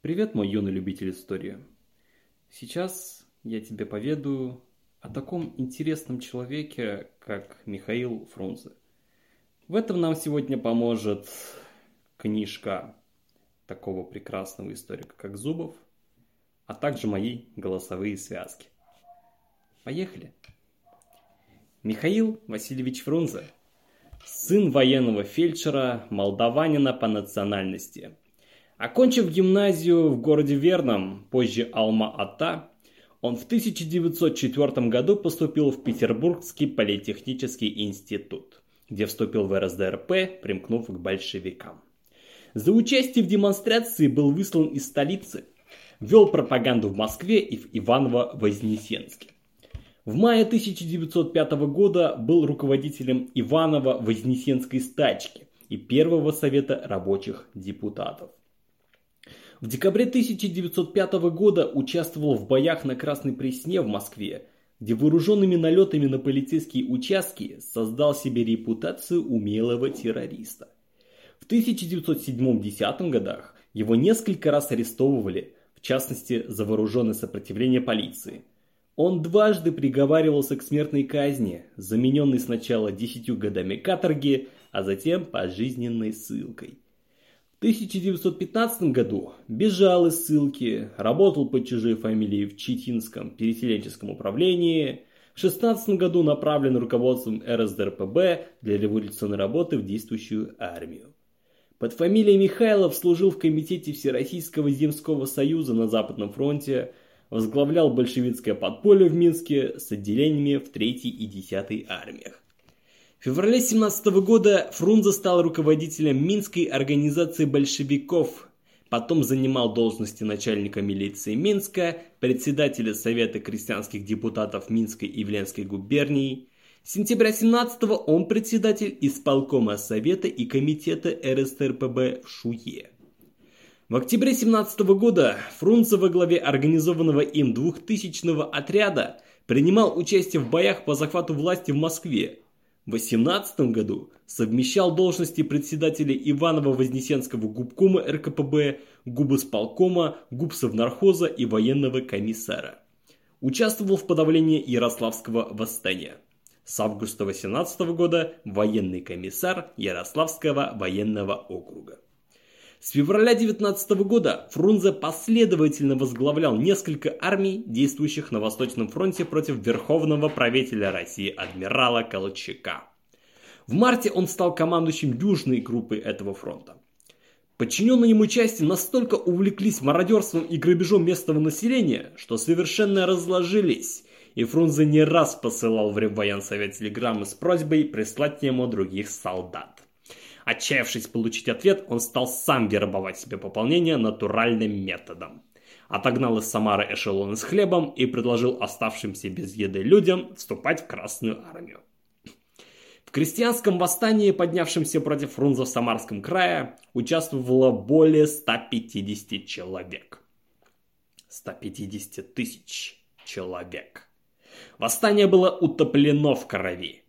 Привет, мой юный любитель истории. Сейчас я тебе поведаю о таком интересном человеке, как Михаил Фрунзе. В этом нам сегодня поможет книжка такого прекрасного историка, как Зубов, а также мои голосовые связки. Поехали! Михаил Васильевич Фрунзе, сын военного фельдшера, молдаванина по национальности. Окончив гимназию в городе Верном, позже Алма-Ата, он в 1904 году поступил в Петербургский политехнический институт, где вступил в РСДРП, примкнув к большевикам. За участие в демонстрации был выслан из столицы, вел пропаганду в Москве и в Иваново-Вознесенске. В мае 1905 года был руководителем Иваново-Вознесенской стачки и Первого совета рабочих депутатов. В декабре 1905 года участвовал в боях на Красной Пресне в Москве, где вооруженными налетами на полицейские участки создал себе репутацию умелого террориста. В 1907-10 годах его несколько раз арестовывали, в частности за вооруженное сопротивление полиции – он дважды приговаривался к смертной казни, замененной сначала десятью годами каторги, а затем пожизненной ссылкой. В 1915 году бежал из ссылки, работал под чужой фамилией в Читинском переселенческом управлении, в 16 году направлен руководством РСДРПБ для революционной работы в действующую армию. Под фамилией Михайлов служил в Комитете Всероссийского земского союза на Западном фронте – возглавлял большевистское подполье в Минске с отделениями в 3 и 10 армиях. В феврале 17 года Фрунзе стал руководителем Минской организации большевиков, потом занимал должности начальника милиции Минска, председателя Совета крестьянских депутатов Минской и Вленской губернии. С сентября 17 он председатель исполкома Совета и комитета РСТРПБ в Шуе. В октябре 17 года Фрунзе во главе организованного им двухтысячного отряда принимал участие в боях по захвату власти в Москве. В 18 году совмещал должности председателя Иваново-Вознесенского губкома РКПБ, губосполкома, губсовнархоза и военного комиссара. Участвовал в подавлении Ярославского восстания. С августа 18 года военный комиссар Ярославского военного округа. С февраля 19 года Фрунзе последовательно возглавлял несколько армий, действующих на Восточном фронте против верховного правителя России адмирала Колчака. В марте он стал командующим южной группы этого фронта. Подчиненные ему части настолько увлеклись мародерством и грабежом местного населения, что совершенно разложились, и Фрунзе не раз посылал в Реввоенсовет телеграммы с просьбой прислать ему других солдат. Отчаявшись получить ответ, он стал сам вербовать себе пополнение натуральным методом. Отогнал из Самары эшелоны с хлебом и предложил оставшимся без еды людям вступать в Красную Армию. В крестьянском восстании, поднявшемся против Фрунзе в Самарском крае, участвовало более 150 человек. 150 тысяч человек. Восстание было утоплено в крови.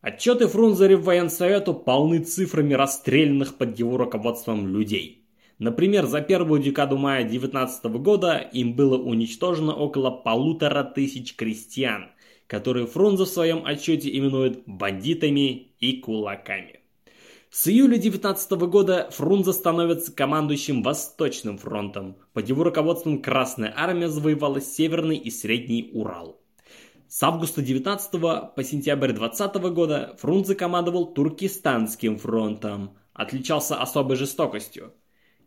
Отчеты Фрунзе в военсовету полны цифрами расстрелянных под его руководством людей. Например, за первую декаду мая 19 года им было уничтожено около полутора тысяч крестьян, которые Фрунзе в своем отчете именует бандитами и кулаками. С июля 19 года Фрунзе становится командующим Восточным фронтом. Под его руководством Красная Армия завоевала Северный и Средний Урал. С августа 19 по сентябрь 20 года Фрунзе командовал Туркестанским фронтом, отличался особой жестокостью.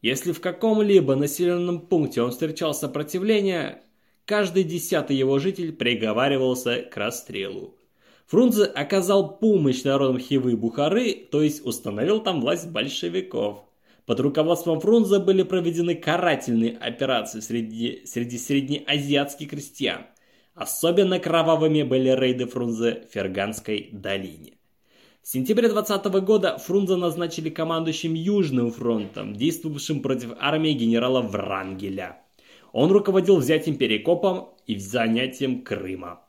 Если в каком-либо населенном пункте он встречал сопротивление, каждый десятый его житель приговаривался к расстрелу. Фрунзе оказал помощь народам Хивы и Бухары, то есть установил там власть большевиков. Под руководством Фрунзе были проведены карательные операции среди, среди среднеазиатских крестьян – Особенно кровавыми были рейды Фрунзе в Ферганской долине. В сентябре 20 года Фрунзе назначили командующим Южным фронтом, действовавшим против армии генерала Врангеля. Он руководил взятием Перекопом и занятием Крыма.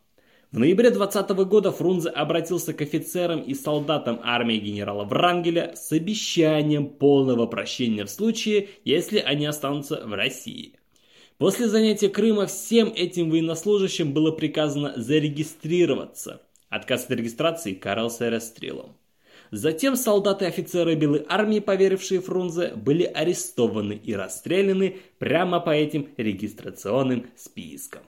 В ноябре 20 года Фрунзе обратился к офицерам и солдатам армии генерала Врангеля с обещанием полного прощения в случае, если они останутся в России. После занятия Крыма всем этим военнослужащим было приказано зарегистрироваться. Отказ от регистрации карался расстрелом. Затем солдаты и офицеры Белой армии, поверившие Фрунзе, были арестованы и расстреляны прямо по этим регистрационным спискам.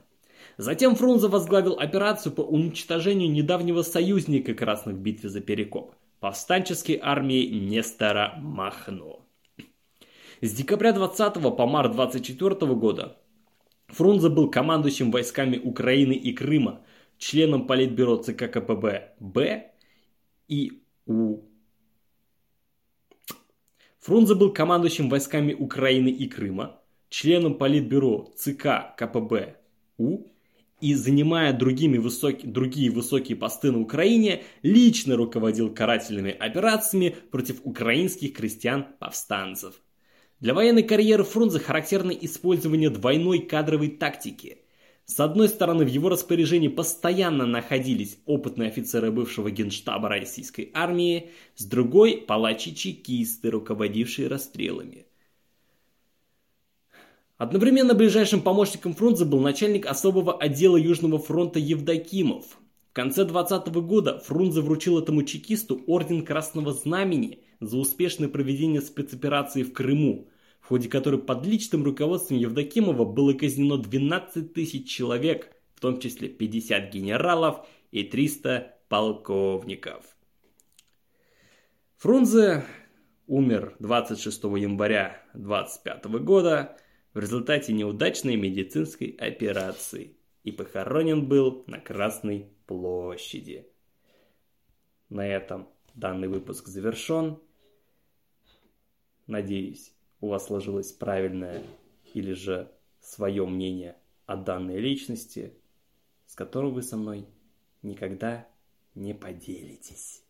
Затем Фрунзе возглавил операцию по уничтожению недавнего союзника красных в битве за Перекоп – повстанческой армии Нестора Махно. С декабря 20 по март 24 года Фрунзе был командующим войсками Украины и Крыма, членом Политбюро ЦК КПБ Б и У. Фрунзе был командующим войсками Украины и Крыма, членом Политбюро ЦК КПБ У и, занимая другими высоки, другие высокие посты на Украине, лично руководил карательными операциями против украинских крестьян-повстанцев. Для военной карьеры Фрунзе характерно использование двойной кадровой тактики. С одной стороны, в его распоряжении постоянно находились опытные офицеры бывшего генштаба российской армии, с другой – палачи-чекисты, руководившие расстрелами – Одновременно ближайшим помощником Фрунзе был начальник особого отдела Южного фронта Евдокимов. Конце 20 -го года Фрунзе вручил этому чекисту орден Красного Знамени за успешное проведение спецоперации в Крыму, в ходе которой под личным руководством Евдокимова было казнено 12 тысяч человек, в том числе 50 генералов и 300 полковников. Фрунзе умер 26 января 25 года в результате неудачной медицинской операции и похоронен был на Красной площади. На этом данный выпуск завершен. Надеюсь, у вас сложилось правильное или же свое мнение о данной личности, с которым вы со мной никогда не поделитесь.